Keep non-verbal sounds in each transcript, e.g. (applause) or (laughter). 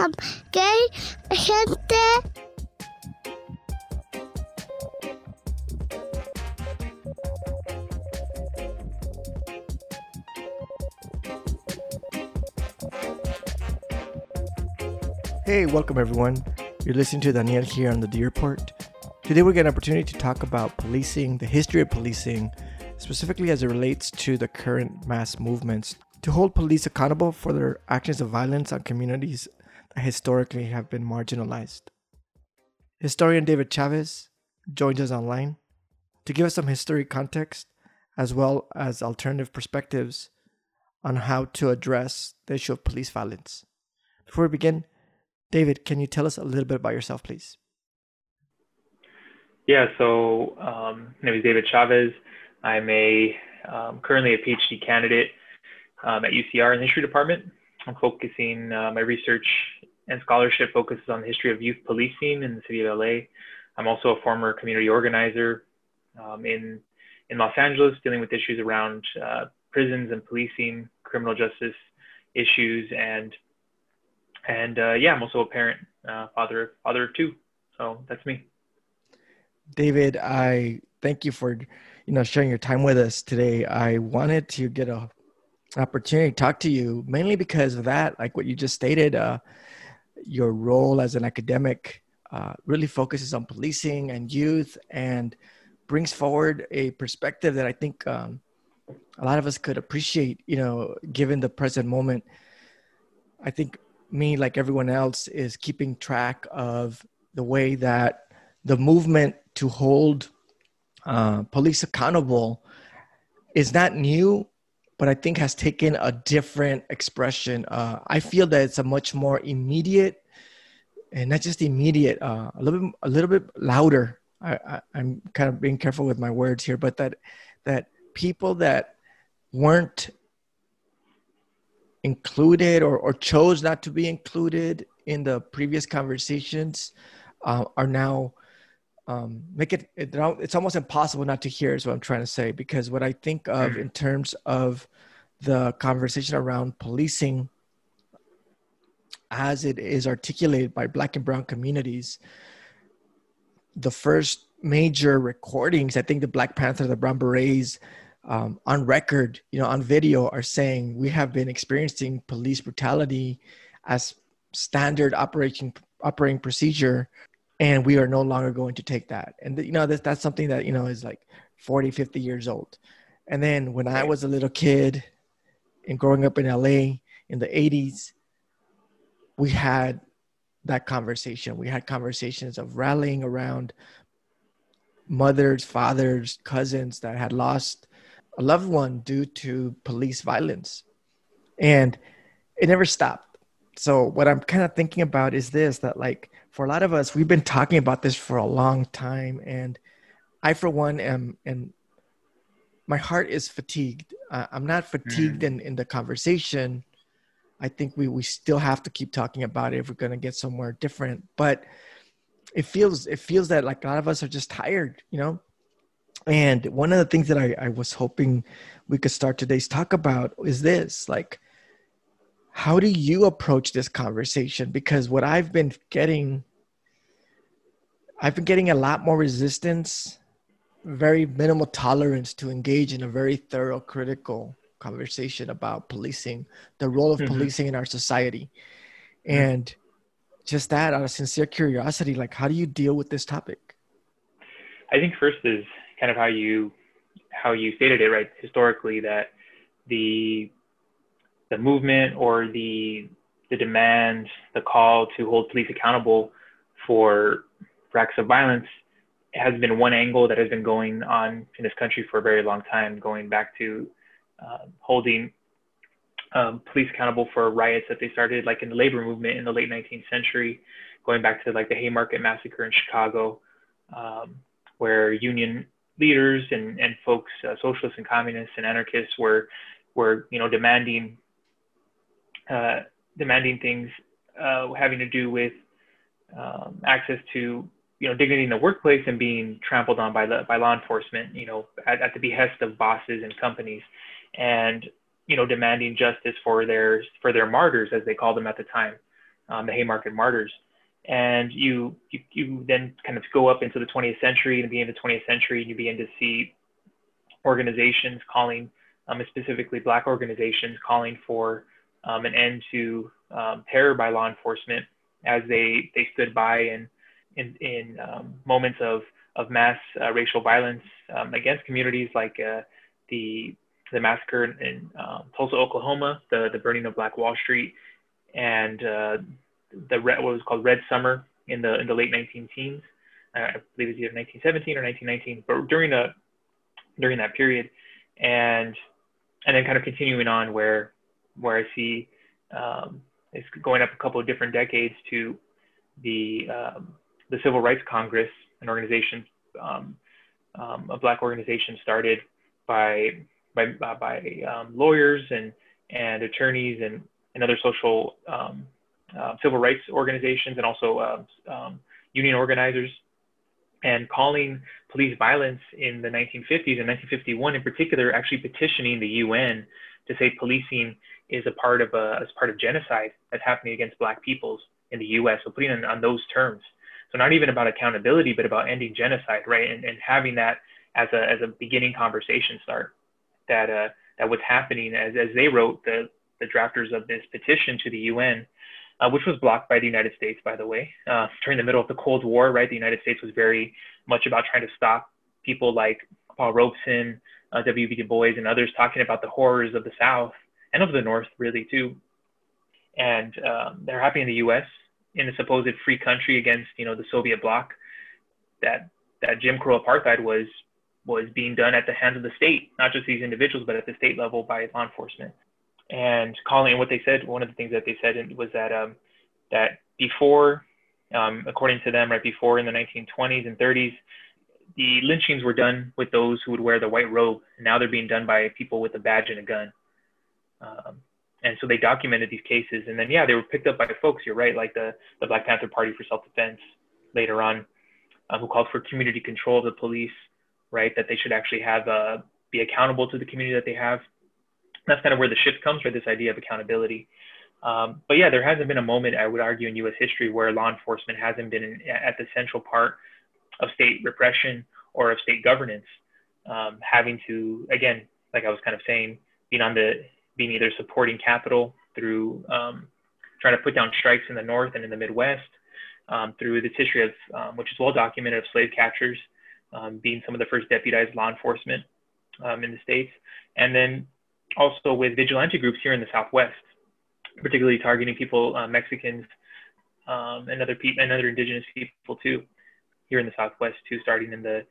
um, gente. Hey, welcome everyone. You're listening to Daniel here on the D Report. Today we get an opportunity to talk about policing, the history of policing, specifically as it relates to the current mass movements to hold police accountable for their actions of violence on communities that historically have been marginalized. Historian David Chavez joins us online to give us some history context as well as alternative perspectives on how to address the issue of police violence. Before we begin, David, can you tell us a little bit about yourself, please? Yeah, so um, my name is David Chavez. I'm a um, currently a PhD candidate um, at UCR in the history department. I'm focusing uh, my research and scholarship focuses on the history of youth policing in the city of LA. I'm also a former community organizer um, in in Los Angeles, dealing with issues around uh, prisons and policing, criminal justice issues, and and uh, yeah, I'm also a parent, uh, father father of two. So that's me. David, I thank you for you know sharing your time with us today. I wanted to get a opportunity to talk to you mainly because of that, like what you just stated. Uh, your role as an academic uh, really focuses on policing and youth and brings forward a perspective that I think um, a lot of us could appreciate, you know, given the present moment. I think me, like everyone else, is keeping track of the way that the movement to hold uh, police accountable is not new, but I think has taken a different expression. Uh, I feel that it's a much more immediate, and not just immediate, uh, a little bit, a little bit louder. I, am kind of being careful with my words here, but that that people that weren't included or, or chose not to be included in the previous conversations uh, are now um, make it, it, it's almost impossible not to hear is what i'm trying to say because what i think of mm. in terms of the conversation around policing as it is articulated by black and brown communities the first major recordings i think the black panther the brown berets um, on record you know on video are saying we have been experiencing police brutality as standard operating operating procedure and we are no longer going to take that. And you know that's, that's something that you know is like 40 50 years old. And then when i was a little kid and growing up in la in the 80s we had that conversation. We had conversations of rallying around mothers fathers cousins that had lost a loved one due to police violence. And it never stopped. So what i'm kind of thinking about is this that like for a lot of us, we've been talking about this for a long time. And I, for one, am, and my heart is fatigued. Uh, I'm not fatigued mm. in, in the conversation. I think we, we still have to keep talking about it if we're going to get somewhere different. But it feels, it feels that like a lot of us are just tired, you know? And one of the things that I, I was hoping we could start today's talk about is this, like, how do you approach this conversation because what i've been getting i've been getting a lot more resistance very minimal tolerance to engage in a very thorough critical conversation about policing the role of mm-hmm. policing in our society mm-hmm. and just that out of sincere curiosity like how do you deal with this topic i think first is kind of how you how you stated it right historically that the the movement or the the demand, the call to hold police accountable for, for acts of violence has been one angle that has been going on in this country for a very long time, going back to uh, holding um, police accountable for riots that they started like in the labor movement in the late 19th century, going back to like the Haymarket massacre in Chicago, um, where union leaders and, and folks, uh, socialists and communists and anarchists were, were, you know, demanding uh, demanding things uh, having to do with um, access to you know dignity in the workplace and being trampled on by the by law enforcement you know at, at the behest of bosses and companies and you know, demanding justice for their for their martyrs, as they called them at the time, um, the Haymarket martyrs. And you, you you then kind of go up into the 20th century and the beginning of the 20th century, and you begin to see organizations calling, um, specifically Black organizations, calling for um, an end to um, terror by law enforcement as they they stood by in in, in um, moments of of mass uh, racial violence um, against communities like uh, the the massacre in um, Tulsa, Oklahoma, the the burning of Black Wall Street, and uh, the red, what was called Red Summer in the in the late 19 teens. Uh, I believe it was either 1917 or 1919, but during the during that period, and and then kind of continuing on where where I see um, it's going up a couple of different decades to the um, the Civil Rights Congress, an organization, um, um, a black organization started by by, uh, by um, lawyers and and attorneys and, and other social um, uh, civil rights organizations and also uh, union organizers. And calling police violence in the 1950s and 1951 in particular actually petitioning the UN to say policing is a part of a as part of genocide that's happening against black peoples in the US so putting it on those terms so not even about accountability, but about ending genocide, right? And, and having that as a, as a beginning conversation start that, uh, that was happening as, as they wrote the, the drafters of this petition to the UN, uh, which was blocked by the United States, by the way. Uh, during the middle of the Cold War, right, the United States was very much about trying to stop people like Paul Robeson, uh, W.B. Du Bois, and others talking about the horrors of the South and of the North, really, too. And um, they're happening in the U.S in a supposed free country against you know the Soviet bloc that that Jim Crow apartheid was was being done at the hands of the state, not just these individuals, but at the state level by law enforcement. And calling and what they said, one of the things that they said was that um, that before, um, according to them, right before in the 1920s and 30s, the lynchings were done with those who would wear the white robe. And now they're being done by people with a badge and a gun. Um, and so they documented these cases and then yeah they were picked up by folks you're right like the, the black panther party for self-defense later on uh, who called for community control of the police right that they should actually have uh, be accountable to the community that they have. That's kind of where the shift comes right this idea of accountability. Um, but yeah there hasn't been a moment i would argue in us history where law enforcement hasn't been in, at the central part of state repression or of state governance. Um, having to again like i was kind of saying being on the being either supporting capital through um, trying to put down strikes in the North and in the Midwest, um, through this history of, um, which is well documented, of slave catchers um, being some of the first deputized law enforcement um, in the States. And then also with vigilante groups here in the Southwest, particularly targeting people, uh, Mexicans, and other people, and other indigenous people too, here in the Southwest too, starting in the,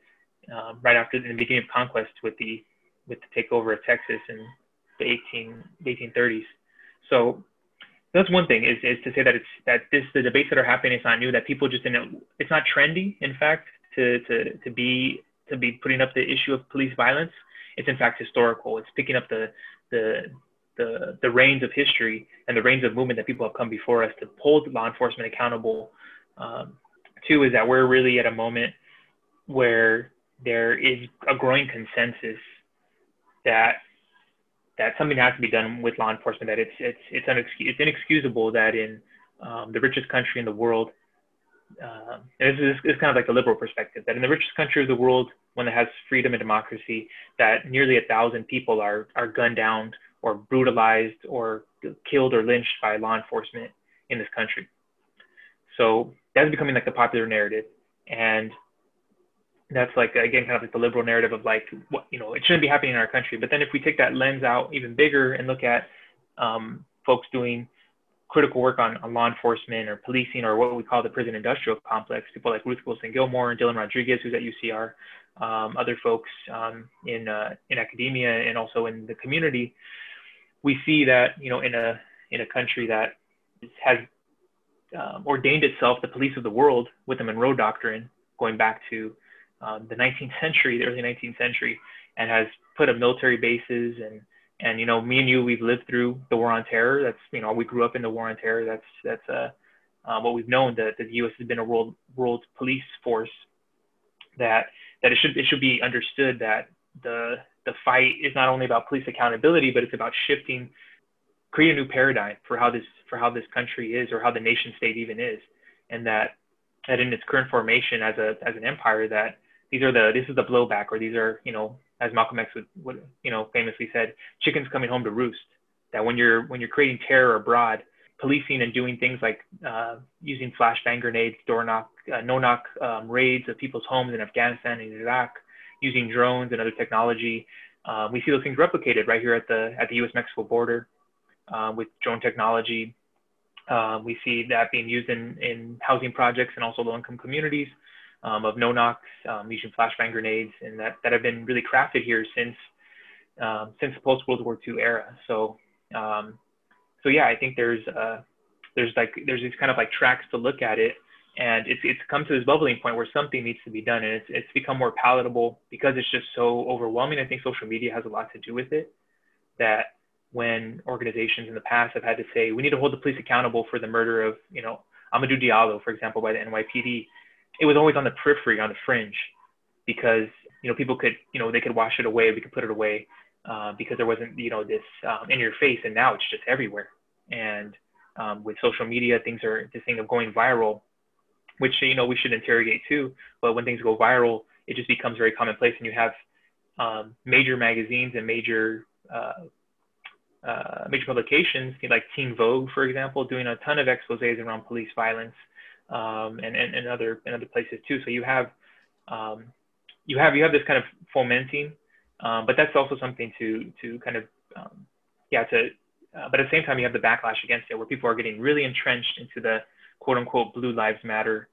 right after the beginning of conquest with the, with the takeover of Texas and the 18 1830s. So that's one thing is, is to say that it's that this the debates that are happening it's not new that people just didn't it's not trendy in fact to to to be to be putting up the issue of police violence it's in fact historical it's picking up the the the the reins of history and the reins of movement that people have come before us to hold law enforcement accountable um, two is that we're really at a moment where there is a growing consensus that that something has to be done with law enforcement. That it's it's it's, unexcus- it's inexcusable that in um, the richest country in the world, and this is, kind of like a liberal perspective, that in the richest country of the world, one that has freedom and democracy, that nearly a thousand people are are gunned down or brutalized or killed or lynched by law enforcement in this country. So that's becoming like the popular narrative, and that's like again kind of like the liberal narrative of like what you know it shouldn't be happening in our country. But then if we take that lens out even bigger and look at um, folks doing critical work on, on law enforcement or policing or what we call the prison industrial complex people like ruth wilson gilmore and dylan rodriguez who's at ucr um, other folks um, in uh, in academia and also in the community we see that you know in a in a country that has um, ordained itself the police of the world with the monroe doctrine going back to um, the 19th century, the early 19th century, and has put up military bases and and you know me and you we've lived through the war on terror. That's you know we grew up in the war on terror. That's that's uh, uh, what we've known that, that the U.S. has been a world world police force. That that it should it should be understood that the the fight is not only about police accountability, but it's about shifting, create a new paradigm for how this for how this country is or how the nation state even is, and that that in its current formation as a as an empire that these are the this is the blowback or these are you know as Malcolm X would, would you know famously said chickens coming home to roost that when you're when you're creating terror abroad policing and doing things like uh, using flashbang grenades door knock uh, no knock um, raids of people's homes in Afghanistan and Iraq using drones and other technology um, we see those things replicated right here at the at the U.S. Mexico border uh, with drone technology um, we see that being used in, in housing projects and also low income communities um, of no knocks, um, using flashbang grenades, and that, that have been really crafted here since um, since the post World War II era. So um, so yeah, I think there's uh, there's like there's these kind of like tracks to look at it, and it's it's come to this bubbling point where something needs to be done, and it's it's become more palatable because it's just so overwhelming. I think social media has a lot to do with it. That when organizations in the past have had to say we need to hold the police accountable for the murder of you know Amadou Diallo, for example, by the NYPD, it was always on the periphery, on the fringe, because you know people could you know they could wash it away, we could put it away, uh, because there wasn't you know this um, in your face, and now it's just everywhere. And um, with social media, things are this thing of going viral, which you know we should interrogate too. But when things go viral, it just becomes very commonplace, and you have um, major magazines and major uh, uh, major publications like Teen Vogue, for example, doing a ton of exposés around police violence um, and, and, and other and other places too. So you have um, you have you have this kind of fomenting, um, but that's also something to to kind of um, yeah to uh, but at the same time you have the backlash against it where people are getting really entrenched into the quote unquote blue lives matter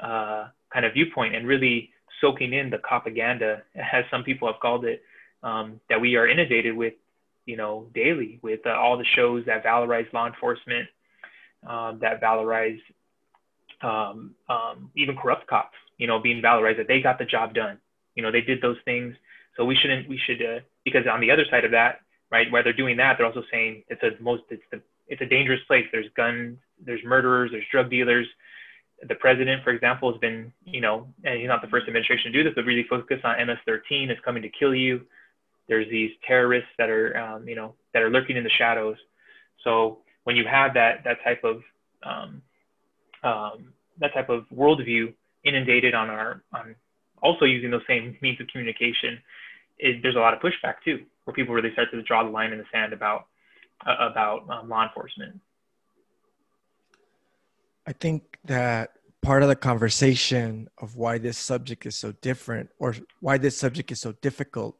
uh, kind of viewpoint and really soaking in the propaganda (laughs) as some people have called it um, that we are inundated with you know daily with uh, all the shows that valorize law enforcement um, that valorize um, um, even corrupt cops, you know, being valorized that they got the job done. You know, they did those things. So we shouldn't, we should, uh, because on the other side of that, right, while they're doing that, they're also saying it's a most, it's the, it's a dangerous place. There's guns, there's murderers, there's drug dealers. The president, for example, has been, you know, and he's not the first administration to do this, but really focus on MS-13 is coming to kill you. There's these terrorists that are, um, you know, that are lurking in the shadows. So when you have that that type of um, um, that type of worldview inundated on our on also using those same means of communication, it, there's a lot of pushback too, where people really start to draw the line in the sand about uh, about um, law enforcement. I think that part of the conversation of why this subject is so different or why this subject is so difficult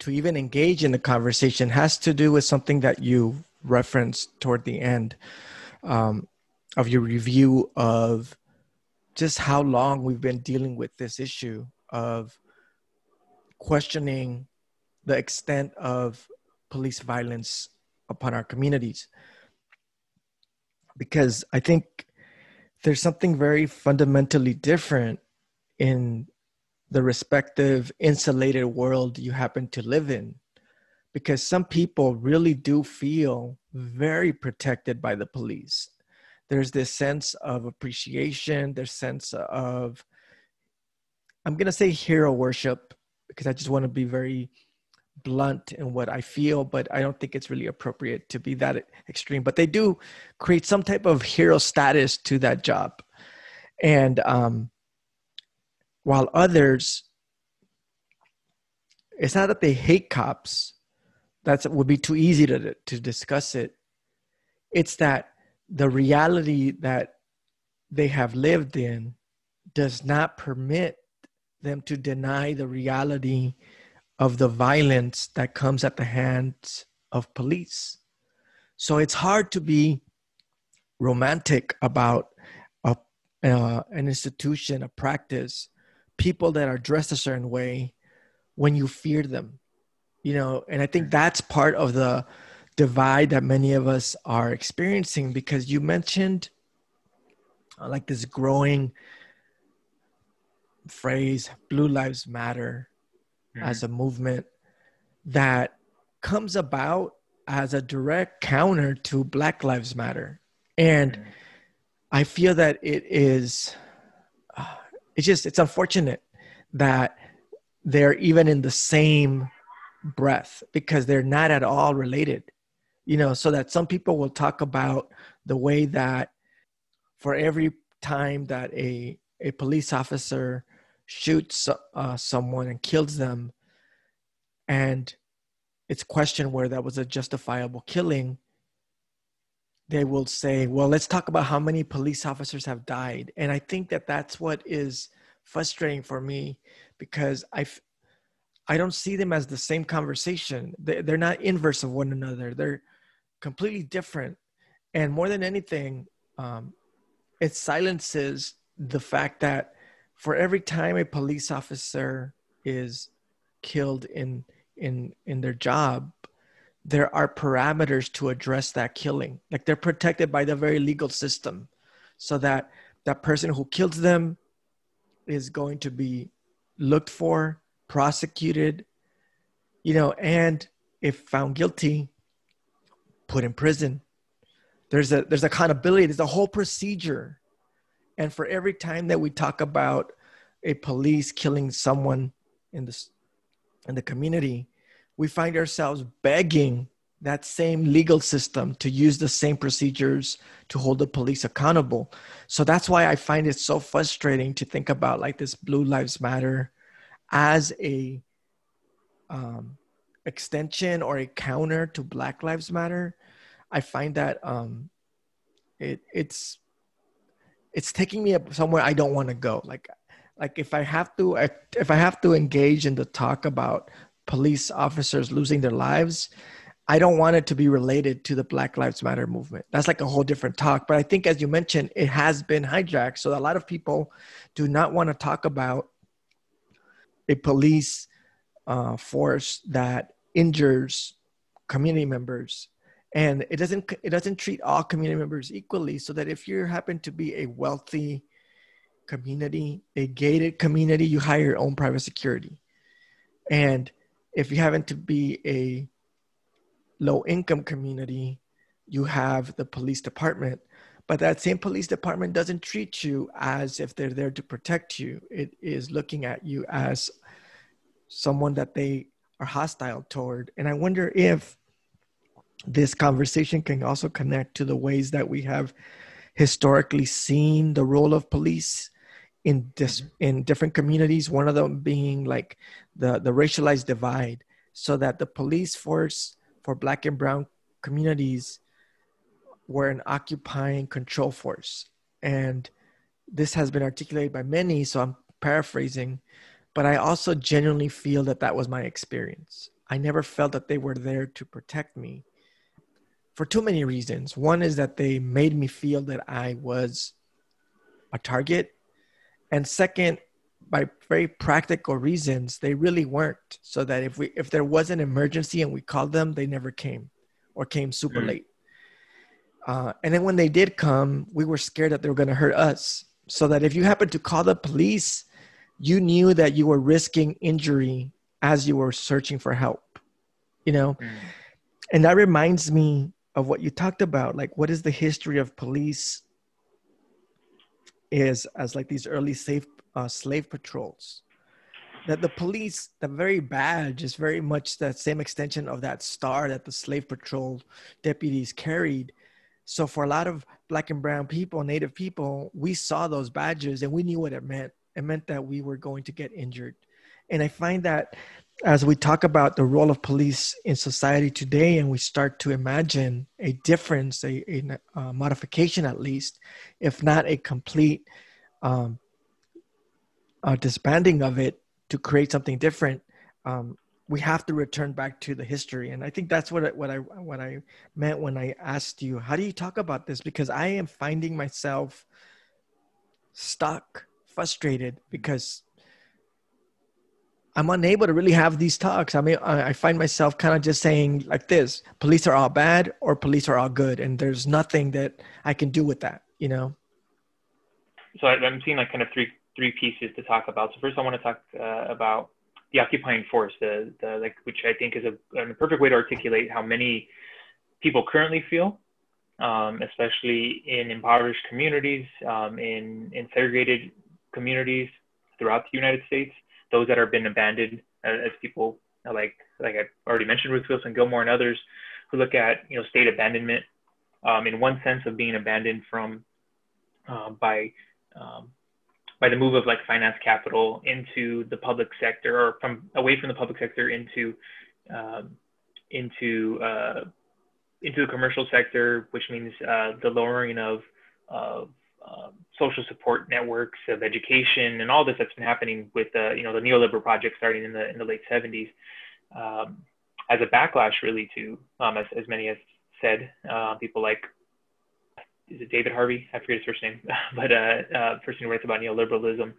to even engage in the conversation has to do with something that you referenced toward the end. Um, of your review of just how long we've been dealing with this issue of questioning the extent of police violence upon our communities. Because I think there's something very fundamentally different in the respective insulated world you happen to live in. Because some people really do feel very protected by the police there's this sense of appreciation there's sense of i'm going to say hero worship because i just want to be very blunt in what i feel but i don't think it's really appropriate to be that extreme. But they do create some type of hero status to that job. And um, while others it's not that they hate cops that would be too easy to, to discuss it. It's that the reality that they have lived in does not permit them to deny the reality of the violence that comes at the hands of police. So it's hard to be romantic about a, uh, an institution, a practice, people that are dressed a certain way when you fear them. You know, and I think that's part of the divide that many of us are experiencing because you mentioned uh, like this growing phrase blue lives matter mm-hmm. as a movement that comes about as a direct counter to black lives matter and mm-hmm. i feel that it is uh, it's just it's unfortunate that they're even in the same breath because they're not at all related. You know, so that some people will talk about the way that for every time that a a police officer shoots uh, someone and kills them, and it's questioned where that was a justifiable killing, they will say, well, let's talk about how many police officers have died. And I think that that's what is frustrating for me because I, I don't see them as the same conversation. They're not inverse of one another. They're completely different. And more than anything, um, it silences the fact that for every time a police officer is killed in in in their job, there are parameters to address that killing. Like they're protected by the very legal system, so that that person who kills them is going to be looked for, prosecuted, you know, and if found guilty, put in prison. There's a there's accountability. There's a whole procedure, and for every time that we talk about a police killing someone in this in the community, we find ourselves begging that same legal system to use the same procedures to hold the police accountable. So that's why I find it so frustrating to think about like this Blue Lives Matter as a um, extension or a counter to Black Lives Matter. I find that um, it it's it's taking me somewhere I don't want to go. Like like if I have to if I have to engage in the talk about police officers losing their lives, I don't want it to be related to the Black Lives Matter movement. That's like a whole different talk. But I think, as you mentioned, it has been hijacked. So a lot of people do not want to talk about a police uh, force that injures community members and it doesn't it doesn't treat all community members equally so that if you happen to be a wealthy community a gated community you hire your own private security and if you happen to be a low income community, you have the police department. But that same police department doesn't treat you as if they're there to protect you. It is looking at you as someone that they are hostile toward. And I wonder if this conversation can also connect to the ways that we have historically seen the role of police in this mm-hmm. in different communities one of them being like the the racialized divide so that the police force for black and brown communities were an occupying control force and this has been articulated by many so i'm paraphrasing but i also genuinely feel that that was my experience. I never felt that they were there to protect me for too many reasons. One is that they made me feel that i was a target and second by very practical reasons they really weren't so that if we if there was an emergency and we called them they never came or came super mm-hmm. late. Uh, and then when they did come we were scared that they were going to hurt us so that if you happened to call the police you knew that you were risking injury as you were searching for help you know? Mm-hmm. and that reminds me of what you talked about like what is the history of police is as like these early safe uh, slave patrols. That the police the very badge is very much that same extension of that star that the slave patrol deputies carried. So for a lot of black and brown people native people we saw those badges and we knew what it meant it meant that we were going to get injured. And i find that as we talk about the role of police in society today and we start to imagine a difference a, a, a modification at least if not a complete um, a disbanding of it to create something different um, we have to return back to the history. And i think that's what I, what i what i meant when i asked you how do you talk about this? Because i am finding myself stuck frustrated because I'm unable to really have these talks. I mean, I find myself kind of just saying like this: police are all bad or police are all good, and there's nothing that I can do with that, you know. So I'm seeing like kind of three three pieces to talk about. So first, I want to talk uh, about the occupying force, the the like, which I think is a, a perfect way to articulate how many people currently feel, um, especially in impoverished communities, um, in in segregated communities throughout the United States those that have been abandoned, uh, as people like like I already mentioned, Ruth Wilson Gilmore and others who look at you know state abandonment um, in one sense of being abandoned from uh, by um, by the move of like finance capital into the public sector or from away from the public sector into um, into uh, into the commercial sector, which means uh, the lowering of, of uh, social support networks, of education, and all this that's been happening with the you know the neoliberal project starting in the in the late 70s, um, as a backlash really to um, as as many have said, uh, people like is it David Harvey? I forget his first name, (laughs) but uh, uh, person who writes about neoliberalism,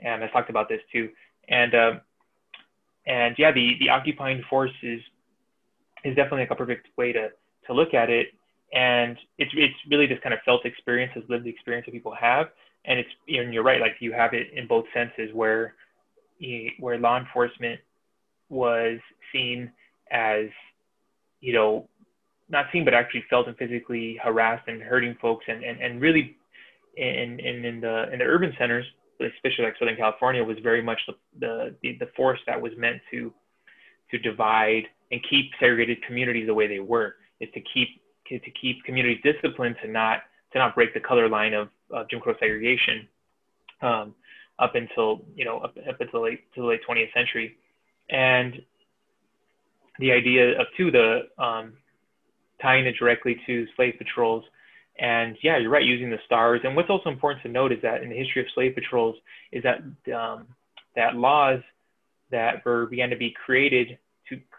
and has talked about this too. And uh, and yeah, the the occupying force is is definitely like a perfect way to to look at it. And it's it's really this kind of felt experience, this lived experience that people have. And it's and you're right, like you have it in both senses where where law enforcement was seen as you know not seen but actually felt and physically harassed and hurting folks and and, and really in, in in the in the urban centers especially like southern california was very much the, the the, the force that was meant to to divide and keep segregated communities the way they were is to keep to keep communities disciplined to not to not break the color line of, of Jim Crow segregation um, up until you know up, up until late to the late 20th century, and the idea of too the um, tying it directly to slave patrols. And yeah, you're right, using the stars. And what's also important to note is that in the history of slave patrols is that um, that laws that were began to be created to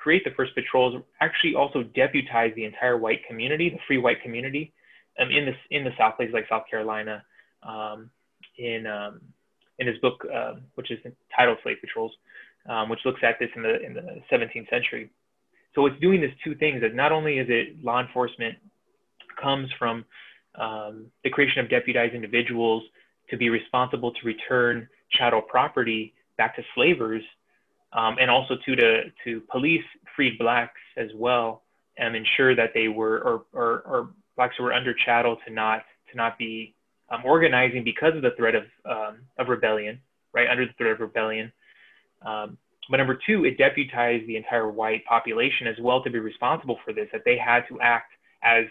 create the first patrols actually also deputized the entire white community, the free white community, um, in the in the South places like South Carolina. Um, in um, in his book, uh, which is titled Slave Patrols, um, which looks at this in the in the 17th century. So it's doing these two things: that not only is it law enforcement comes from um, the creation of deputized individuals to be responsible to return chattel property back to slavers um, and also to, to to police freed blacks as well and ensure that they were or, or, or blacks who were under chattel to not to not be um, organizing because of the threat of um, of rebellion, right under the threat of rebellion. Um, but number two, it deputized the entire white population as well to be responsible for this. That they had to act as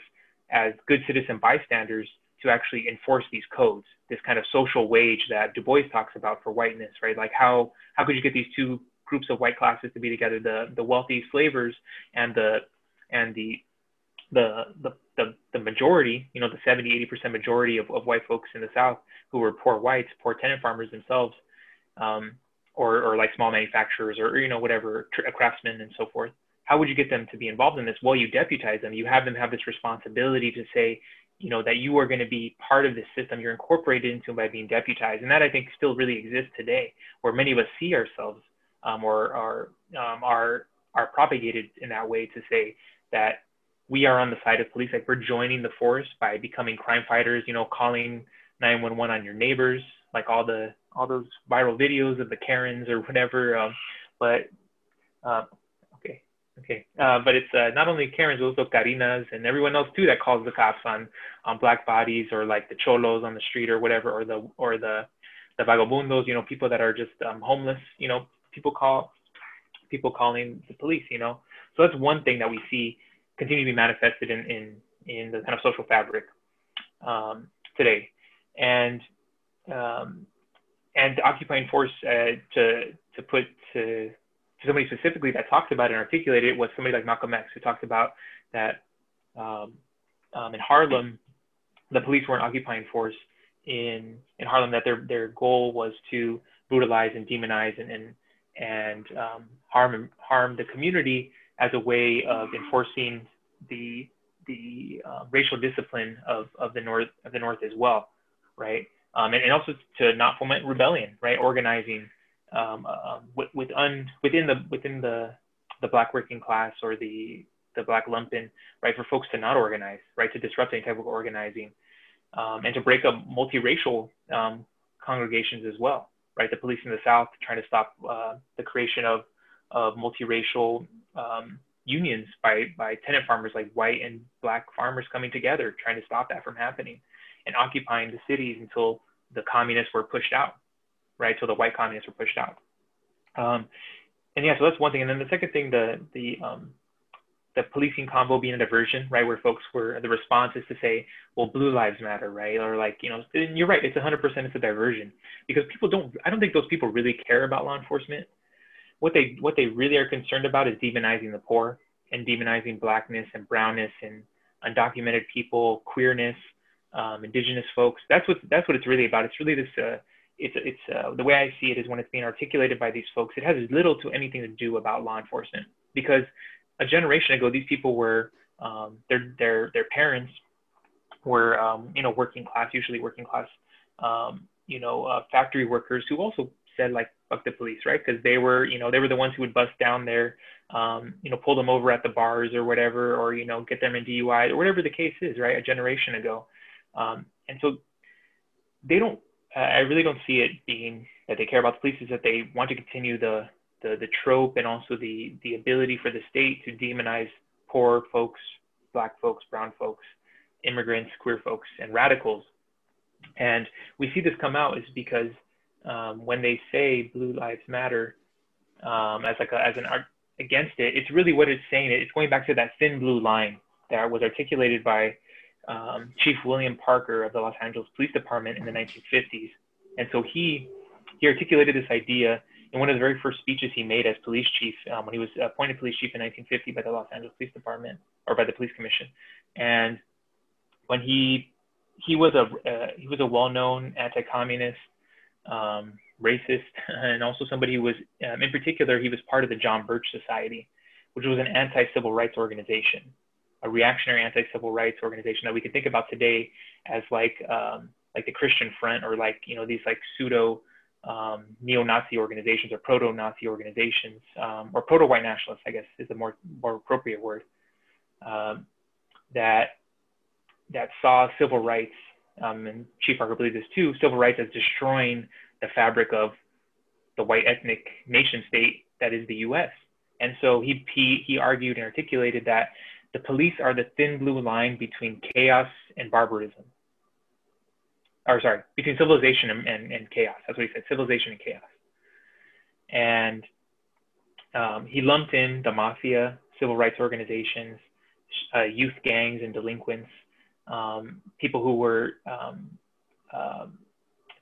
as good citizen bystanders to actually enforce these codes, this kind of social wage that Du Bois talks about for whiteness, right? Like how how could you get these two groups of white classes to be together, the, the wealthy slavers and the, and the, the, the, the, the majority, you know, the 70, 80% majority of, of white folks in the South who were poor whites, poor tenant farmers themselves, um, or, or like small manufacturers or, you know, whatever, craftsmen and so forth. How would you get them to be involved in this? Well, you deputize them. You have them have this responsibility to say, you know, that you are going to be part of this system. You're incorporated into by being deputized. And that I think still really exists today, where many of us see ourselves um, or, or um, are are propagated in that way to say that we are on the side of police, like we're joining the force by becoming crime fighters, you know, calling 911 on your neighbors, like all the all those viral videos of the Karens or whatever. Um, but uh, okay, okay, uh, but it's uh, not only Karens, also Karinas and everyone else too that calls the cops on on black bodies or like the cholos on the street or whatever, or the or the the vagabundos, you know, people that are just um, homeless, you know, people call people calling the police, you know. So that's one thing that we see continue to be manifested in in, in the kind of social fabric um, today, and um, and the occupying force uh, to to put to somebody specifically that talked about and articulated it was somebody like Malcolm X who talked about that um, um, in Harlem the police were an occupying force in in Harlem that their their goal was to brutalize and demonize and, and and um, harm harm the community as a way of enforcing the the uh, racial discipline of, of the north of the north as well, right? Um, and, and also to not foment rebellion, right? Organizing um, uh, with, with un, within the within the the black working class or the the black lumpen, right? For folks to not organize, right? To disrupt any type of organizing, um, and to break up multiracial um, congregations as well, right? The police in the South trying to stop uh, the creation of, of multiracial um, unions by, by tenant farmers, like white and black farmers coming together, trying to stop that from happening and occupying the cities until the communists were pushed out, right? Till the white communists were pushed out. Um, and yeah, so that's one thing. And then the second thing, the the um, the policing convo being a diversion, right? Where folks were the response is to say, well, blue lives matter, right? Or like, you know, and you're right, it's 100% it's a diversion because people don't. I don't think those people really care about law enforcement. What they what they really are concerned about is demonizing the poor and demonizing blackness and brownness and undocumented people, queerness, um, indigenous folks. That's what that's what it's really about. It's really this. Uh, it's it's uh, the way I see it is when it's being articulated by these folks, it has little to anything to do about law enforcement because a generation ago, these people were um, their their their parents were um, you know working class, usually working class, um, you know uh, factory workers who also said like fuck the police, right? Because they were you know they were the ones who would bust down their um, you know pull them over at the bars or whatever, or you know get them in DUI or whatever the case is, right? A generation ago, um, and so they don't. I really don't see it being that they care about the police. Is that they want to continue the the, the trope and also the, the ability for the state to demonize poor folks, black folks, brown folks, immigrants, queer folks, and radicals. And we see this come out is because um, when they say Blue Lives Matter um, as like a, as an art against it, it's really what it's saying. It's going back to that thin blue line that was articulated by um, Chief William Parker of the Los Angeles Police Department in the 1950s. And so he he articulated this idea in one of the very first speeches he made as police chief um, when he was appointed police chief in 1950 by the Los Angeles Police Department or by the police commission. And when he he was a uh, he was a well-known anti-communist, um, racist, (laughs) and also somebody who was um, in particular he was part of the John Birch Society, which was an anti-civil rights organization, a reactionary anti-civil rights organization that we can think about today as like um, like the Christian Front or like you know these like pseudo um, neo-Nazi organizations or proto-Nazi organizations, um, or proto-white nationalists, I guess is the more more appropriate word, um, that that saw civil rights, um, and Chief Parker believes this too, civil rights as destroying the fabric of the white ethnic nation state that is the U.S. And so he he, he argued and articulated that the police are the thin blue line between chaos and barbarism or sorry, between civilization and, and, and chaos. That's what he said, civilization and chaos. And um, he lumped in the mafia, civil rights organizations, uh, youth gangs and delinquents, um, people who were um, uh,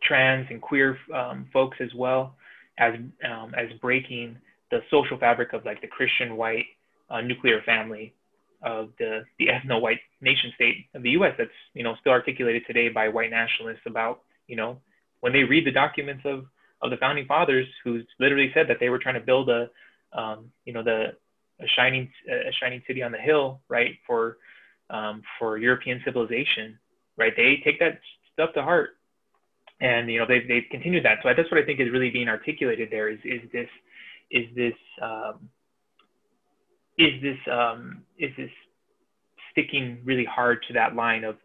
trans and queer um, folks as well as um, as breaking the social fabric of like the Christian white uh, nuclear family of the, the ethno-white nation state of the U.S. that's you know still articulated today by white nationalists about you know when they read the documents of of the founding fathers who literally said that they were trying to build a um, you know the a shining a shining city on the hill right for um, for European civilization right they take that stuff to heart and you know they've, they've continued that so that's what I think is really being articulated there is is this is this um, is this um, is this sticking really hard to that line of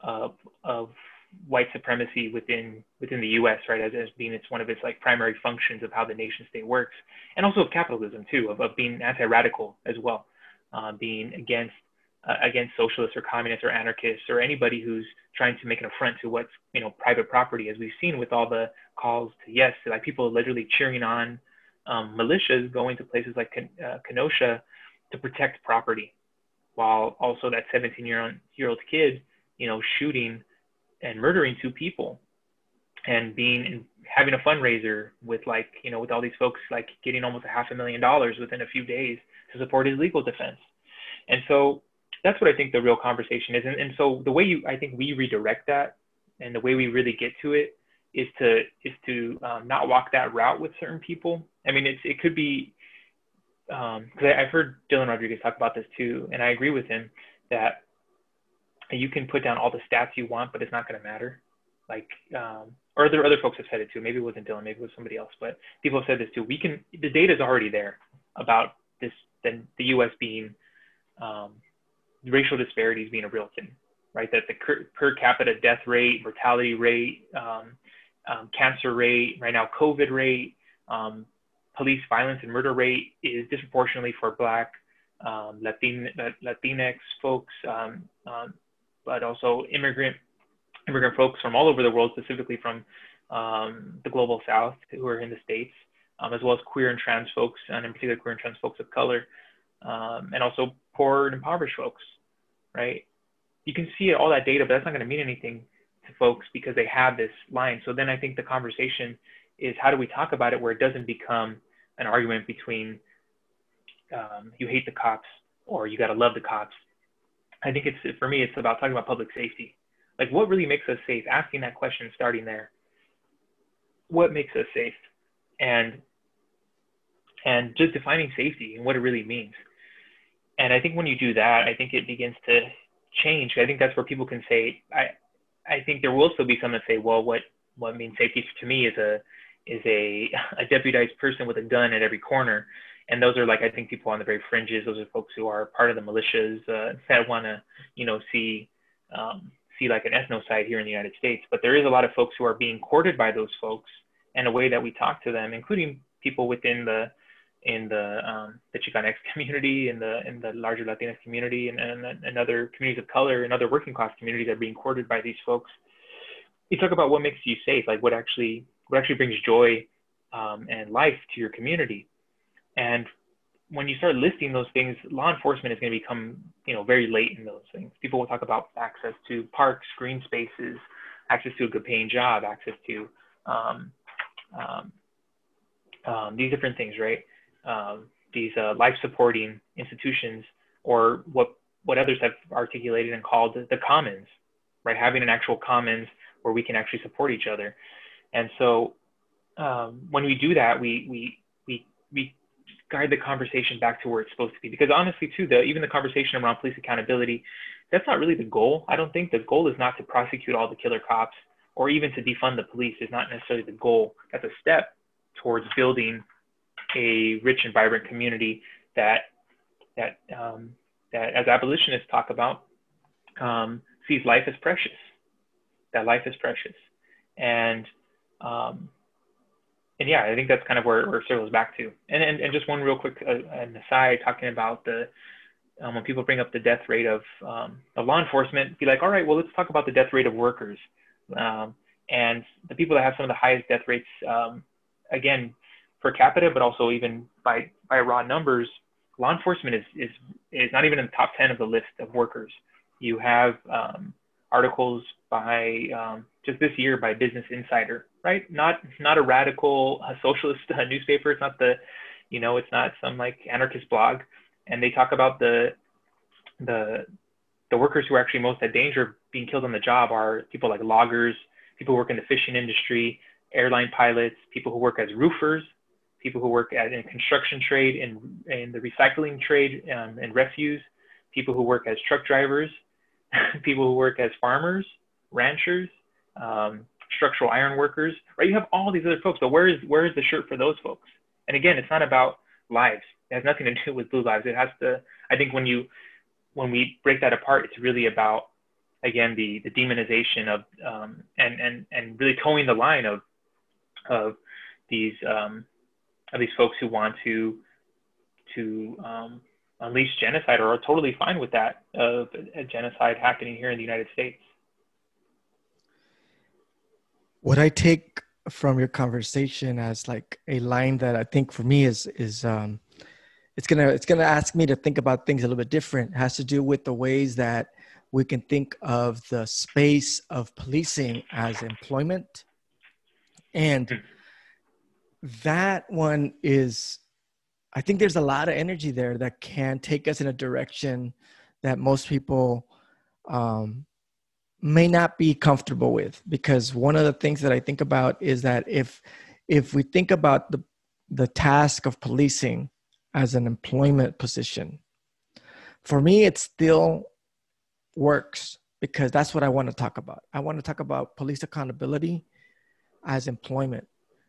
of, white supremacy within within the U.S. right as, as being it's one of its like primary functions of how the nation state works, and also of capitalism too, of, of being anti-radical as well, uh, being against uh, against socialists or communists or anarchists or anybody who's trying to make an affront to what's you know private property, as we've seen with all the calls to yes, like people literally cheering on um, militias going to places like uh, Kenosha to protect property while also that 17 year old kid you know shooting and murdering two people and being in, having a fundraiser with like you know with all these folks like getting almost a half a million dollars within a few days to support his legal defense. And so that's what i think the real conversation is. And, and so the way you i think we redirect that and the way we really get to it is to is to um, not walk that route with certain people. I mean it's it could be because um, I've heard Dylan Rodriguez talk about this too, and I agree with him that you can put down all the stats you want, but it's not going to matter. Like, um, or there other folks have said it too. Maybe it wasn't Dylan, maybe it was somebody else, but people have said this too. We can, the data is already there about this, then the U.S. being um, racial disparities being a real thing, right? That the per, per capita death rate, mortality rate, um, um, cancer rate, right now COVID rate, um, police violence and murder rate is disproportionately for Black, um, Latin, Latinx folks, um, um, but also immigrant immigrant folks from all over the world, specifically from um, the global South who are in the states. um, as well as queer and trans folks, and in particular queer and trans folks of color, um, and also poor and impoverished folks, right? You can see all that data, but that's not going to mean anything to folks because they have this line. So then I think the conversation is how do we talk about it where it doesn't become an argument between um, you hate the cops or you got to love the cops. I think it's for me, it's about talking about public safety. Like what really makes us safe? Asking that question, starting there. What makes us safe? And and just defining safety and what it really means. And I think when you do that, I think it begins to change. I think that's where people can say, I, I think there will still be some that say, well, what, what means safety to me is a, is a, a deputized person with a gun at every corner. And those are like, I think people on the very fringes, those are folks who are part of the militias uh, that want to, you know, see, um, see like an ethnocide here in the United States. But there is a lot of folks who are being courted by those folks and a way that we talk to them, including people within the, in the um, the Chicanx (laughs) community, in the in the larger Latinx community, and, and, and other communities of color and other working class communities are being courted by these folks. You talk about what makes you safe, like what actually what actually brings joy um, and life to your community. And when you start listing those things, law enforcement is going to become you know very late in those things. People will talk about access to parks, green spaces, access to a good paying job, access to um, um, um these different things, right? um, these uh, life supporting institutions or what what others have articulated and called the commons, right? Having an actual commons where we can actually support each other. And so um, when we do that, we we we we guide the conversation back to where it's supposed to be. Because honestly, too, the even the conversation around police accountability, that's not really the goal. I don't think the goal is not to prosecute all the killer cops or even to defund the police is not necessarily the goal. That's a step towards building a rich and vibrant community that that um, that as abolitionists talk about um, sees life as precious. That life is precious, and um, and yeah, I think that's kind of where, where circles back to. And, and and just one real quick uh, an aside, talking about the um, when people bring up the death rate of um, of law enforcement, be like, all right, well, let's talk about the death rate of workers. Um, and the people that have some of the highest death rates, um, again, per capita, but also even by by raw numbers, law enforcement is is is not even in the top 10 of the list of workers. You have um, articles by um, just this year by Business Insider, right? Not not a radical a socialist uh, newspaper. It's not the, you know, it's not some like anarchist blog, and they talk about the the the workers who are actually most at danger of being killed on the job are people like loggers, people who work in the fishing industry, airline pilots, people who work as roofers, people who work at, in construction trade, in, in the recycling trade um, and refuse, people who work as truck drivers, (laughs) people who work as farmers, ranchers, um, structural iron workers, right? You have all these other folks. So where is where is the shirt for those folks? And again, it's not about lives. It has nothing to do with blue lives. It has to. I think when you when we break that apart, it's really about again the the demonization of um, and and and really toeing the line of of these um, of these folks who want to to um, unleash genocide or are totally fine with that of a genocide happening here in the United States. What I take from your conversation as like a line that I think for me is is um, it's gonna it's gonna ask me to think about things a little bit different. It has to do with the ways that we can think of the space of policing as employment and hmm that one is i think there's a lot of energy there that can take us in a direction that most people um, may not be comfortable with. Because one of the things that i think about is that if if we think about the the task of policing as an employment position for me it still works because that's what i want to talk about. I want to talk about police accountability as employment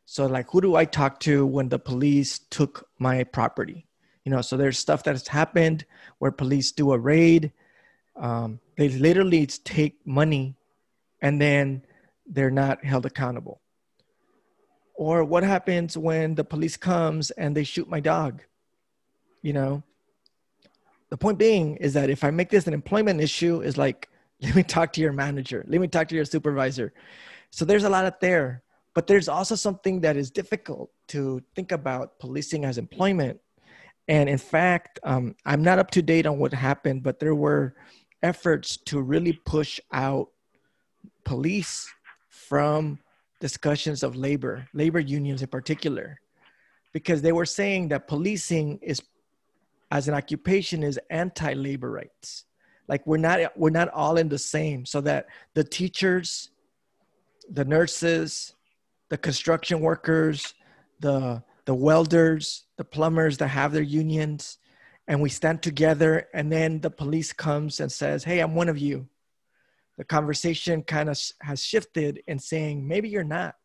so like, who do I talk to when the police took my property? You know, so there's stuff that has happened where police do a raid. Um, they literally take money and then they're not held accountable. Or what happens when the police comes and they shoot my dog? You know, the point being is that if I make this an employment issue, is like, (laughs) let me talk to your manager, let me talk to your supervisor. So there's a lot of there but there's also something that is difficult to think about policing as employment. And in fact, um, I'm not up to date on what happened, but there were efforts to really push out police from discussions of labor, labor unions in particular, because they were saying that policing is, as an occupation, is anti-labor rights. Like we're not we're not all in the same. So that the teachers, the nurses, the construction workers, the the welders, the plumbers that have their unions, and we stand together, and then the police comes and says, "Hey, I'm one of you." the conversation kind of has shifted in saying maybe you're not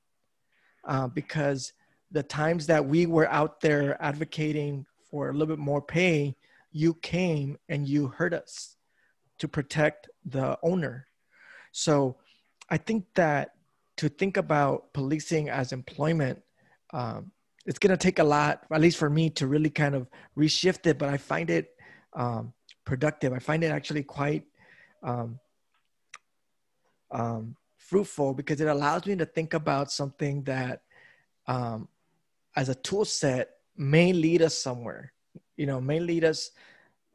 uh, because the times that we were out there advocating for a little bit more pay you came and you hurt us to protect the owner so i think that to think about policing as employment um, it's going to take a lot at least for me to really kind of reshift it but i find it um, productive. I find it actually quite um, um, fruitful because it allows me to think about something that um, as a tool set may lead us somewhere you know may lead us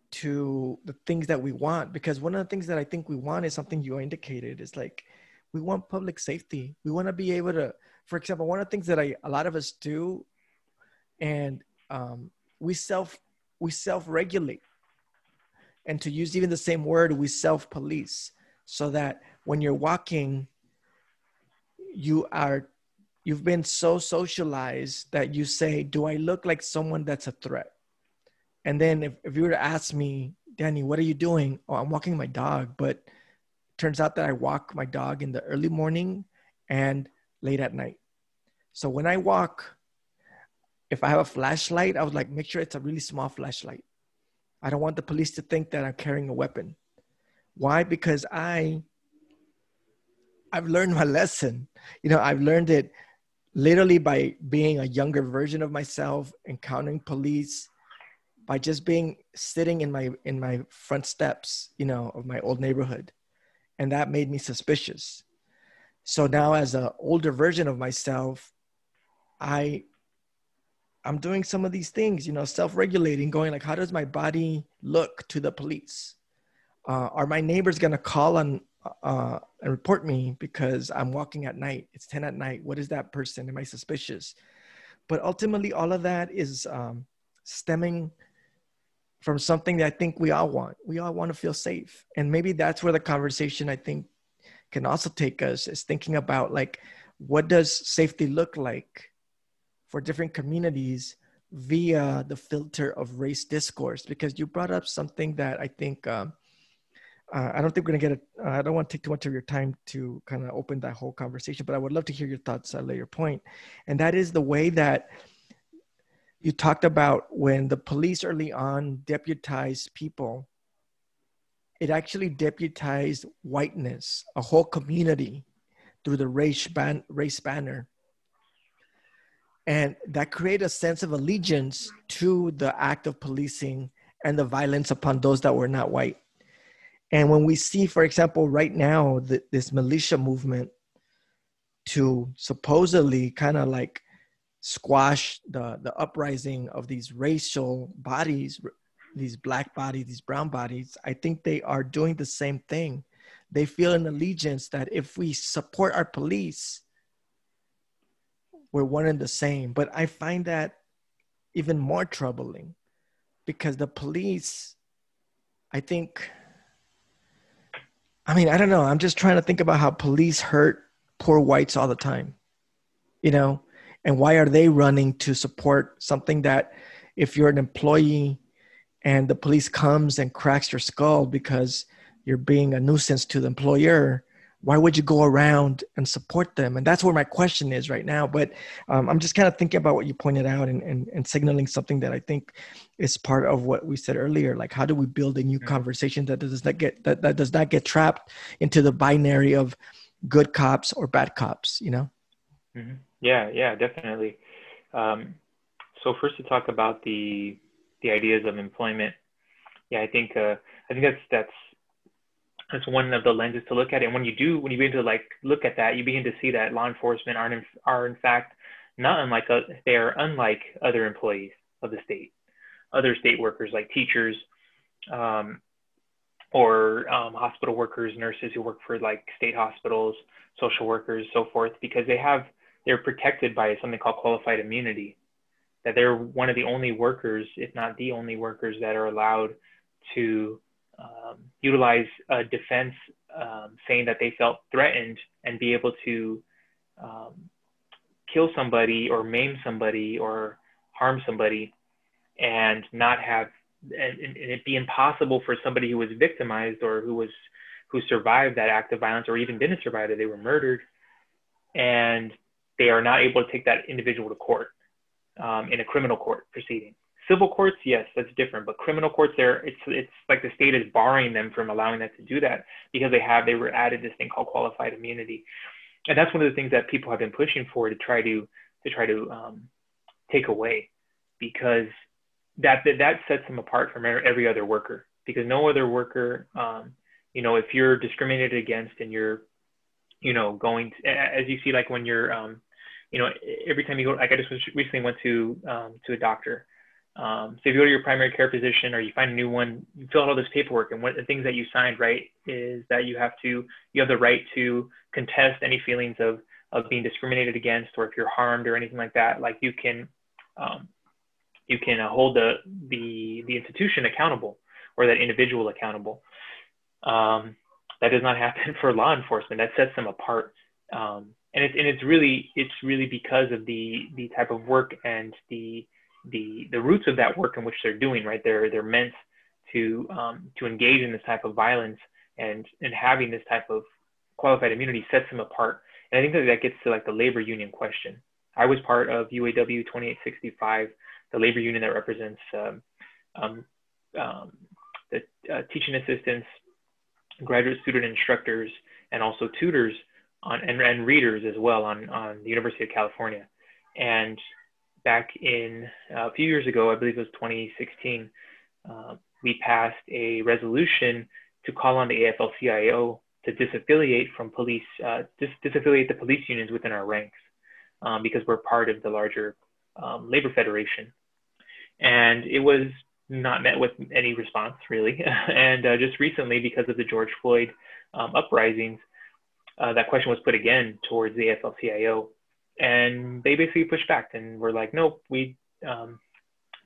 to the things that we want because one of the things that i think we want is something you indicated. Is like we want public safety we want to be able to for example one of the things that I, a lot of us do and um, we self we self regulate and to use even the same word we self police so that when you're walking, you are you've been so socialized that you say, Do I look like someone that's a threat? And then if, if you were to ask me, Danny, what are you doing? Oh, I'm walking my dog, but turns out that I walk my dog in the early morning and late at night. So when I walk, if I have a flashlight, I would like make sure it's a really small flashlight. I don't want the police to think that I'm carrying a weapon. Why? Because I I've learned my (laughs) lesson. You know, I've learned it literally by being a younger version of myself, encountering police, by just being sitting in my in my front steps, you know, of my old neighborhood. And that made me suspicious. So now as an older version of myself, I I'm doing some of these things, you know, self-regulating, going like, how does my body look to the police? Uh, are my neighbors gonna call on uh, and report me because I'm walking at night. It's 10 at night. What is that person? Am I suspicious? But ultimately, all of that is um, stemming from something that I think we all want. We all want to feel safe. And maybe that's where the conversation I think can also take us is thinking about like, what does safety look like for different communities via the filter of race discourse? Because you brought up something that I think um, uh, I don't think we're gonna get it. Uh, I don't want to take too much of your time to kind of open that whole conversation, but I would love to hear your thoughts at a later point. And that is the way that you talked about when the police early on deputized people. It actually deputized whiteness, a whole community, through the race ban- race banner, and that created a sense of allegiance to the act of policing and the violence upon those that were not white and when we see, for example, right now, the, this militia movement to supposedly kind of like squash the, the uprising of these racial bodies, these black bodies, these brown bodies, I think they are doing the same thing. They feel an allegiance that if we support our police, we're one and the same. But I find that even more troubling because the police, I think, I mean, I don't know. I'm just trying to think about how police hurt poor whites all the time, you know, and why are they running to support something that if you're an employee and the police comes and cracks your skull because you're being a nuisance to the employer, why would you go around and support them? And that's where my question is right now. But um, I'm just kind of thinking about what you pointed out and, and, and signaling something that I think is part of what we said earlier. Like, how do we build a new conversation that does not get that, that does not get trapped into the binary of good cops or bad cops? You know? Mm-hmm. Yeah, yeah, definitely. Um, so first to talk about the the ideas of employment. Yeah, I think uh, I think that's that's that's one of the lenses to look at. And when you do, when you begin to like look at that, you begin to see that law enforcement are in, are in fact not unlike uh, they are unlike other employees of the state, other state workers like teachers, um, or um, hospital workers, nurses who work for like state hospitals, social workers, so forth, because they have they're protected by something called qualified immunity. That they're one of the only workers, if not the only workers, that are allowed to um, utilize a defense um, saying that they felt threatened and be able to um, kill somebody or maim somebody or harm somebody and not have and, and, it be impossible for somebody who was victimized or who was who survived that act of violence or even didn't survive it they were murdered and they are not able to take that individual to court um, in a criminal court proceeding Civil courts, yes, that's different. But criminal courts, there, it's it's like the state is barring them from allowing them to do that because they have they were added this thing called qualified immunity, and that's one of the things that people have been pushing for to try to to try to um, take away, because that, that that sets them apart from every other worker. Because no other worker, um, you know, if you're discriminated against and you're, you know, going to, as you see, like when you're, um, you know, every time you go, like I just recently went to um, to a doctor um, so if you go to your primary care physician or you find a new one, you fill out all this paperwork, and one of the things that you signed, right, is that you have to you have the right to contest any feelings of of being discriminated against, or if you're harmed or anything like that. Like you can um, you can uh, hold the the the institution accountable or that individual accountable. Um, that does not (laughs) happen for law enforcement. That sets them apart. Um, and it's and it's really it's really because of the the type of work and the the the roots of that work in which they're doing, right? They're they're meant to um, to engage in this type of violence, and and having this type of qualified immunity sets them apart. And I think that that gets to like the labor union question. I was part of UAW 2865, the labor union that represents um, um, um, the uh, teaching assistants, graduate student instructors, and also tutors on and, and readers as well on on the University of California. And back in uh, a few years ago, I believe it was 2016, uh, we passed a resolution to call on the AFL-CIO to disaffiliate from police, uh, dis- disaffiliate the police unions within our ranks um, because we're part of the larger um, labor federation. And it was not met with any response really. (laughs) and uh, just recently, because of the George Floyd um, uprisings, uh, that question was put again towards the AFL-CIO and they basically pushed back and were like, nope, we um,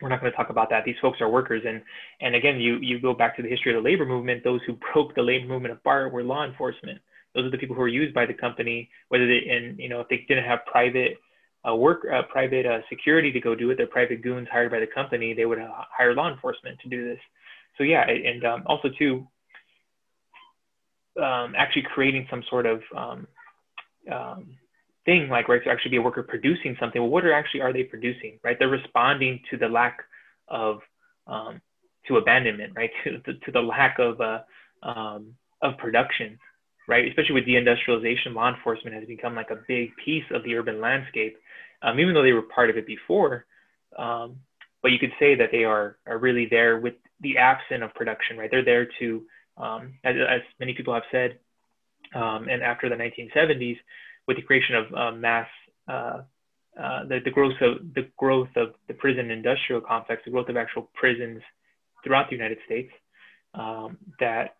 we're not going to talk about that. These folks are workers, and and again, you you go back to the history of the labor movement. Those who (laughs) broke the labor movement apart were law enforcement. Those are the people who were used by the company, whether they and you know if they didn't have private uh, work, uh, private uh, security to go do it, they're private goons hired by the company. They would hire law enforcement to do this. So yeah, and um, also too, um, actually creating some sort of um, um thing like right to actually be a worker producing something. Well what are actually are they producing right? They're responding to the lack of um, to abandonment right? (laughs) To, to, to the lack of uh, um, of production right? Especially with deindustrialization law enforcement has become like a big piece of the urban landscape um, even though they were part of it before but you could say that they are are really there with the absence of production right? They're there to um, as, as many people have said um, and after the 1970s with the creation of uh, mass, uh, uh, the, the growth of the growth of the prison industrial complex, the growth of actual prisons throughout the United States, um, that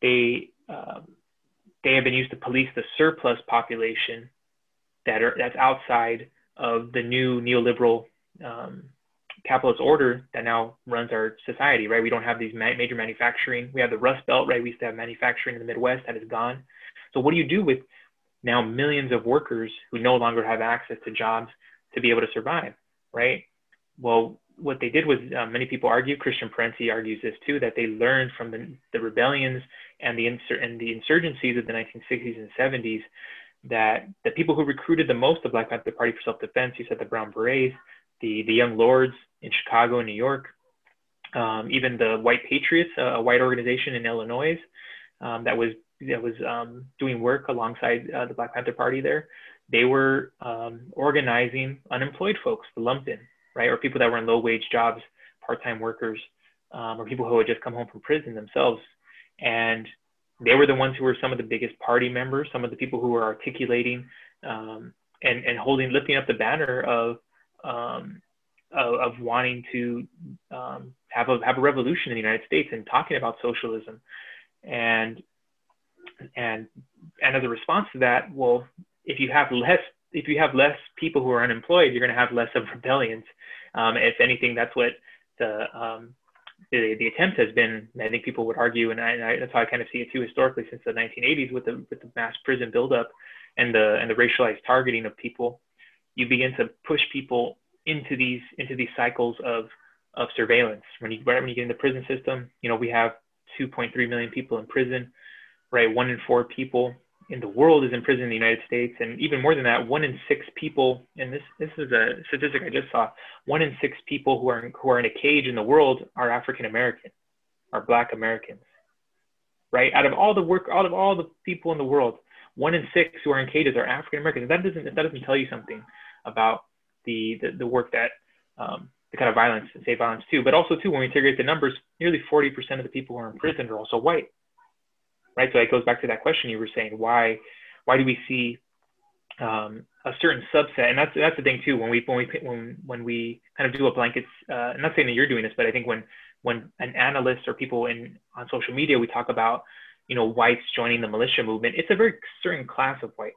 they um, they have been used to police the surplus population that are that's outside of the new neoliberal um, capitalist order that now runs our society, right? We don't have these ma- major manufacturing. We have the Rust Belt, right? We used to have manufacturing in the Midwest that is gone. So what do you do with now millions of workers who no longer have access to jobs to be able to survive, right? Well, what they did was uh, many people argue, Christian Parenti argues this too, that they learned from the, the rebellions and the, insur- and the insurgencies of the 1960s and 70s that the people who recruited the most of Black Panther Party for self-defense, you said the Brown Berets, the, the Young Lords in Chicago and New York, um, even the White Patriots, a white organization in Illinois um, that was that was um, doing work alongside uh, the Black Panther Party there, they were um, organizing unemployed folks, the lumped in, right, or people that were in low wage jobs, part time workers, um, or people who had just come home from prison themselves, and they were the ones who were some of the biggest party members, some of the people who were articulating um, and, and holding, lifting up the banner of, of, of, wanting to um, have, a, have a revolution in the United States and talking about socialism. And, and, and as a response to that, well, if you have less, if you have less people who are unemployed, you're going to have less of (laughs) rebellions. Um, if anything, that's what the, um, the, the attempt has been, I think people would argue, and, I, and I, that's how I kind of see it too historically since the 1980s with the, with the mass prison buildup and the, and the racialized targeting of people, you begin to push people into these, into these cycles of, of surveillance. When you, when you get in the prison system, you know, we have 2.3 million people in prison, right? One in four people in the world is in prison in the United States, and even more than that, one in six people, and this this is a statistic I just saw, one in six people who are in, who are in a cage in the world are African American, are Black Americans, right? Out of all the work, out of all the people in the world, one in six who are in cages are African Americans. That doesn't that doesn't tell you something about the the, the work that um, the kind of violence, say violence too, but also too when we integrate the numbers, nearly 40% of the people who are in prison are also white right? So it goes back to that question you were saying, why, why do we see um, a certain subset? And that's that's the thing too. When we when we when when we kind of do a blanket, uh, I'm not saying that you're doing this, but I think when when an analyst or people in on social media we talk about you know whites joining the militia movement, it's a very certain class of whites,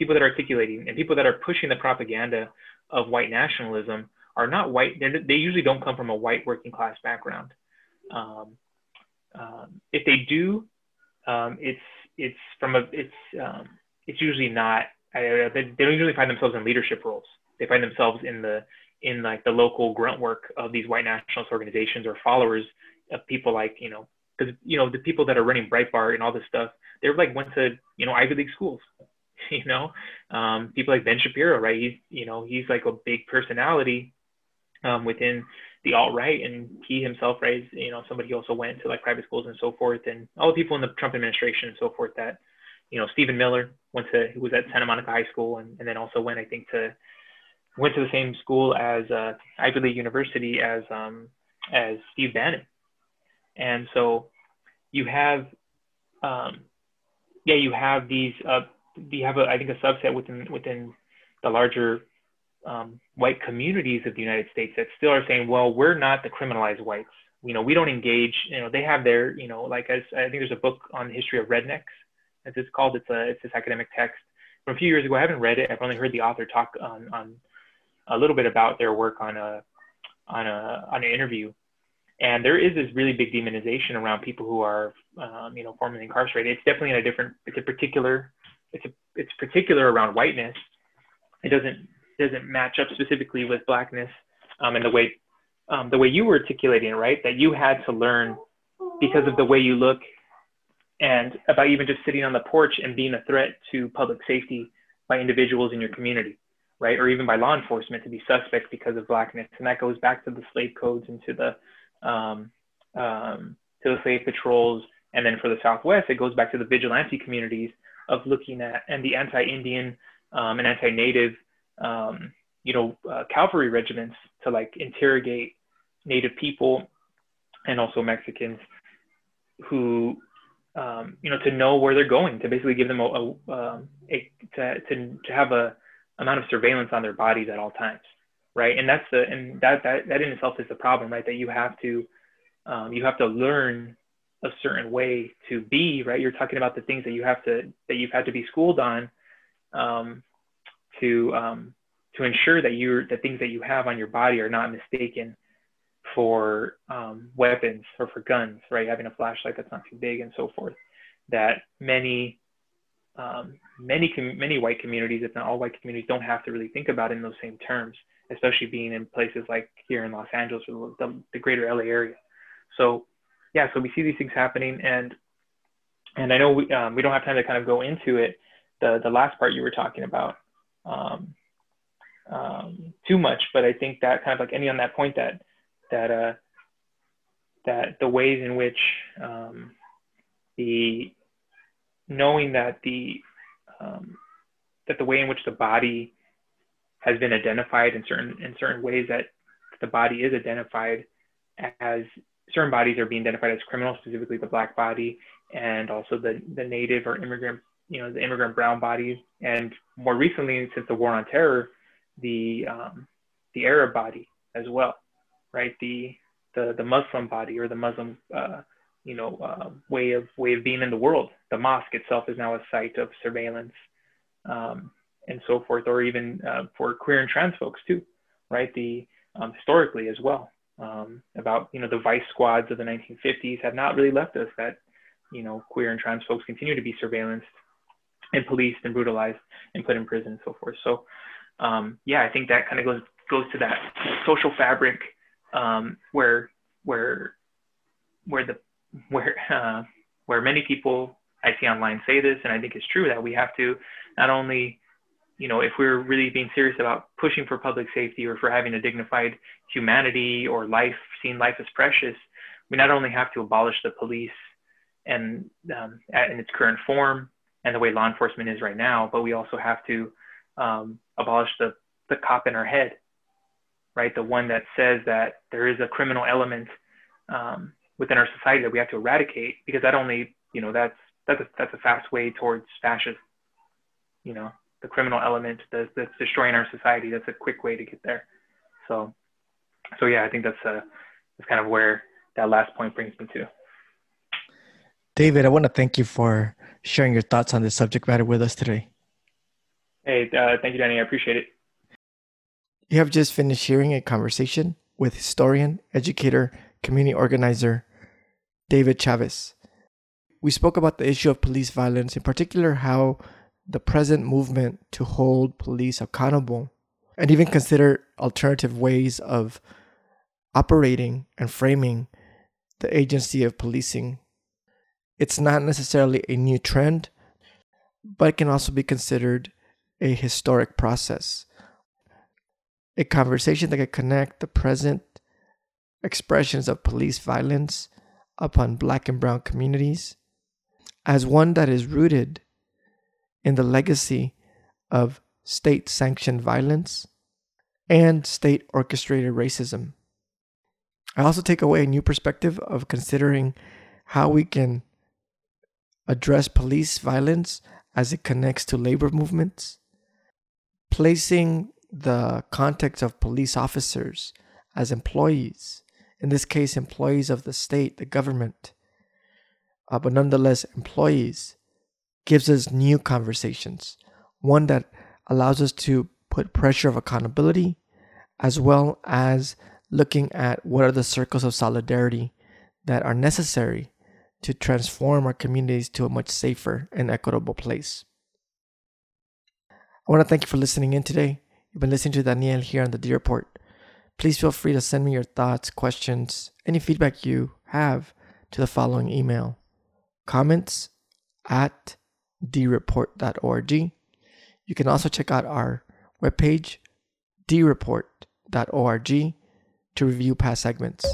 people that are articulating and people that are pushing the propaganda of white nationalism are not white. They usually don't come from a white working class background. Um, um, if they do, um, it's it's from a it's um, it's usually not they, they don't usually find themselves in leadership roles. They find themselves in the in like the local grunt work of these white nationalist organizations or followers of people like you know because you know the people that are running Breitbart and all this stuff they're like went to you know Ivy League schools (laughs) you know? Um, people like Ben Shapiro right? He's you know he's like a big personality um, within the alt right, and he himself, right, you know, somebody who also went to like private schools and so forth, and all the people in the Trump administration and so forth that, you know, Stephen Miller went to, he was at Santa Monica High School, and, and then also went, I think, to went to the same school as uh, Ivy League University as um, as Steve Bannon, and so you have, um, yeah, you have these, uh, you have a, I think a subset within within the larger um, white communities of the United States that still are saying, well, we're not the criminalized whites. You know, we don't engage. You know, they have their, you know, like as I think there's a book on the history of rednecks, as it's called. It's a it's this academic text from a few years ago. I haven't read it. I've only heard the author talk on on a little bit about their work on a on a on an interview. And there is this really big demonization around people who are, um, you know, formerly incarcerated. It's definitely in a different. It's a particular. It's a it's particular around whiteness. It doesn't doesn't match up specifically with blackness um, and the way um, the way you were articulating right? That you had to learn because of the way you look and about even just sitting on the porch and being a threat to public safety by individuals in your community, right? Or even by law enforcement to be suspect because of blackness. And that goes back to the slave codes and to the um, um, to the slave patrols. And then for the Southwest, it goes back to the vigilante communities of looking at and the anti-Indian um, and anti-Native um, you know, uh, cavalry regiments to like interrogate Native people and also Mexicans who, um, you know, to know where they're going, to basically give them a, a, um, a to, to, to have a amount of surveillance on their bodies at all times, right? And that's the and that that that in itself is the problem, right? That you have to um, you have to learn a certain way to be, right? You're talking about the things that you have to that you've had to be schooled on um, to um, to ensure that you're the things that you have on your body are not mistaken for um, weapons or for guns, right? Having a flashlight that's not too big and so forth. That many um, many many white communities, if not all white communities, don't have to really think about in those same terms, especially being in places like here in Los Angeles or the, the greater LA area. So yeah, so we see these things happening, and and I know we um, we don't have time to kind of go into it. The the last part you were talking about, um, um, too much, but I think that kind of like any on that point that that uh, that the ways in which um, the knowing that the um, that the way in which the body has been identified in certain in certain ways that the body is identified as certain bodies are being identified as criminal, specifically the black body, and also the the native or immigrant you know the immigrant brown bodies, and more recently since the war on terror, the um, the Arab body as well, right? The the the Muslim body or the Muslim uh, you know uh, way of way of being in the world. The mosque itself is now a site of surveillance um, and so forth, or even uh, for queer and trans folks too, right? The um, historically as well um, about you know the vice squads of the 1950s have not really left us that you know queer and trans folks continue to be surveillanced and policed and brutalized and put in prison and so forth. So um, yeah, I think that kind of goes goes to that social fabric um, where where where the where (laughs) uh, where many people I see online say this, and I think it's true that we have to not only you know, if we're really being serious about pushing for public safety or for having a dignified humanity or life, seeing life as precious, we not only have to abolish the police and um, in its current form and the way law enforcement is right now, but we also have to um, abolish the, the cop in our head, right? The one that says that there is a criminal element um, within our society that we have to eradicate because that only, you know, that's, that's a, that's a fast way towards fascism, you know? The criminal element that's, that's destroying our society. That's a quick way to get there. So, so yeah, I think that's uh, that's kind of where that last point brings me to. David, I want to thank you for sharing your thoughts on this subject matter with us today. Hey, uh, thank you, Danny. I appreciate it. You have just finished hearing a conversation with historian, educator, community organizer David Chavez. We spoke about the issue of police violence, in particular, how the present movement to hold police accountable and even consider alternative ways of operating and framing the agency of policing. It's not necessarily a new trend, but it can also be considered a historic process. A conversation that can connect the present expressions of police violence upon black and brown communities as one that is rooted in the legacy of state sanctioned violence and state orchestrated racism. I also take away a new perspective of considering how we can address police violence as it connects to labor movements, placing the context of police officers as employees, in this case, employees of the state, the government, uh, but nonetheless employees gives us new conversations, one that allows us to put pressure of accountability as well as looking at what are the circles of solidarity that are necessary to transform our communities to a much safer and equitable place. I want to thank you for listening in today. You've been listening to Daniel here on the D Report. Please feel free to send me your thoughts, questions, any feedback you have to the following email comments at dreport.org. You can also check out our webpage, dreport.org, to review past segments.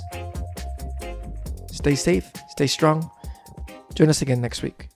Stay safe, stay strong. Join us again next week.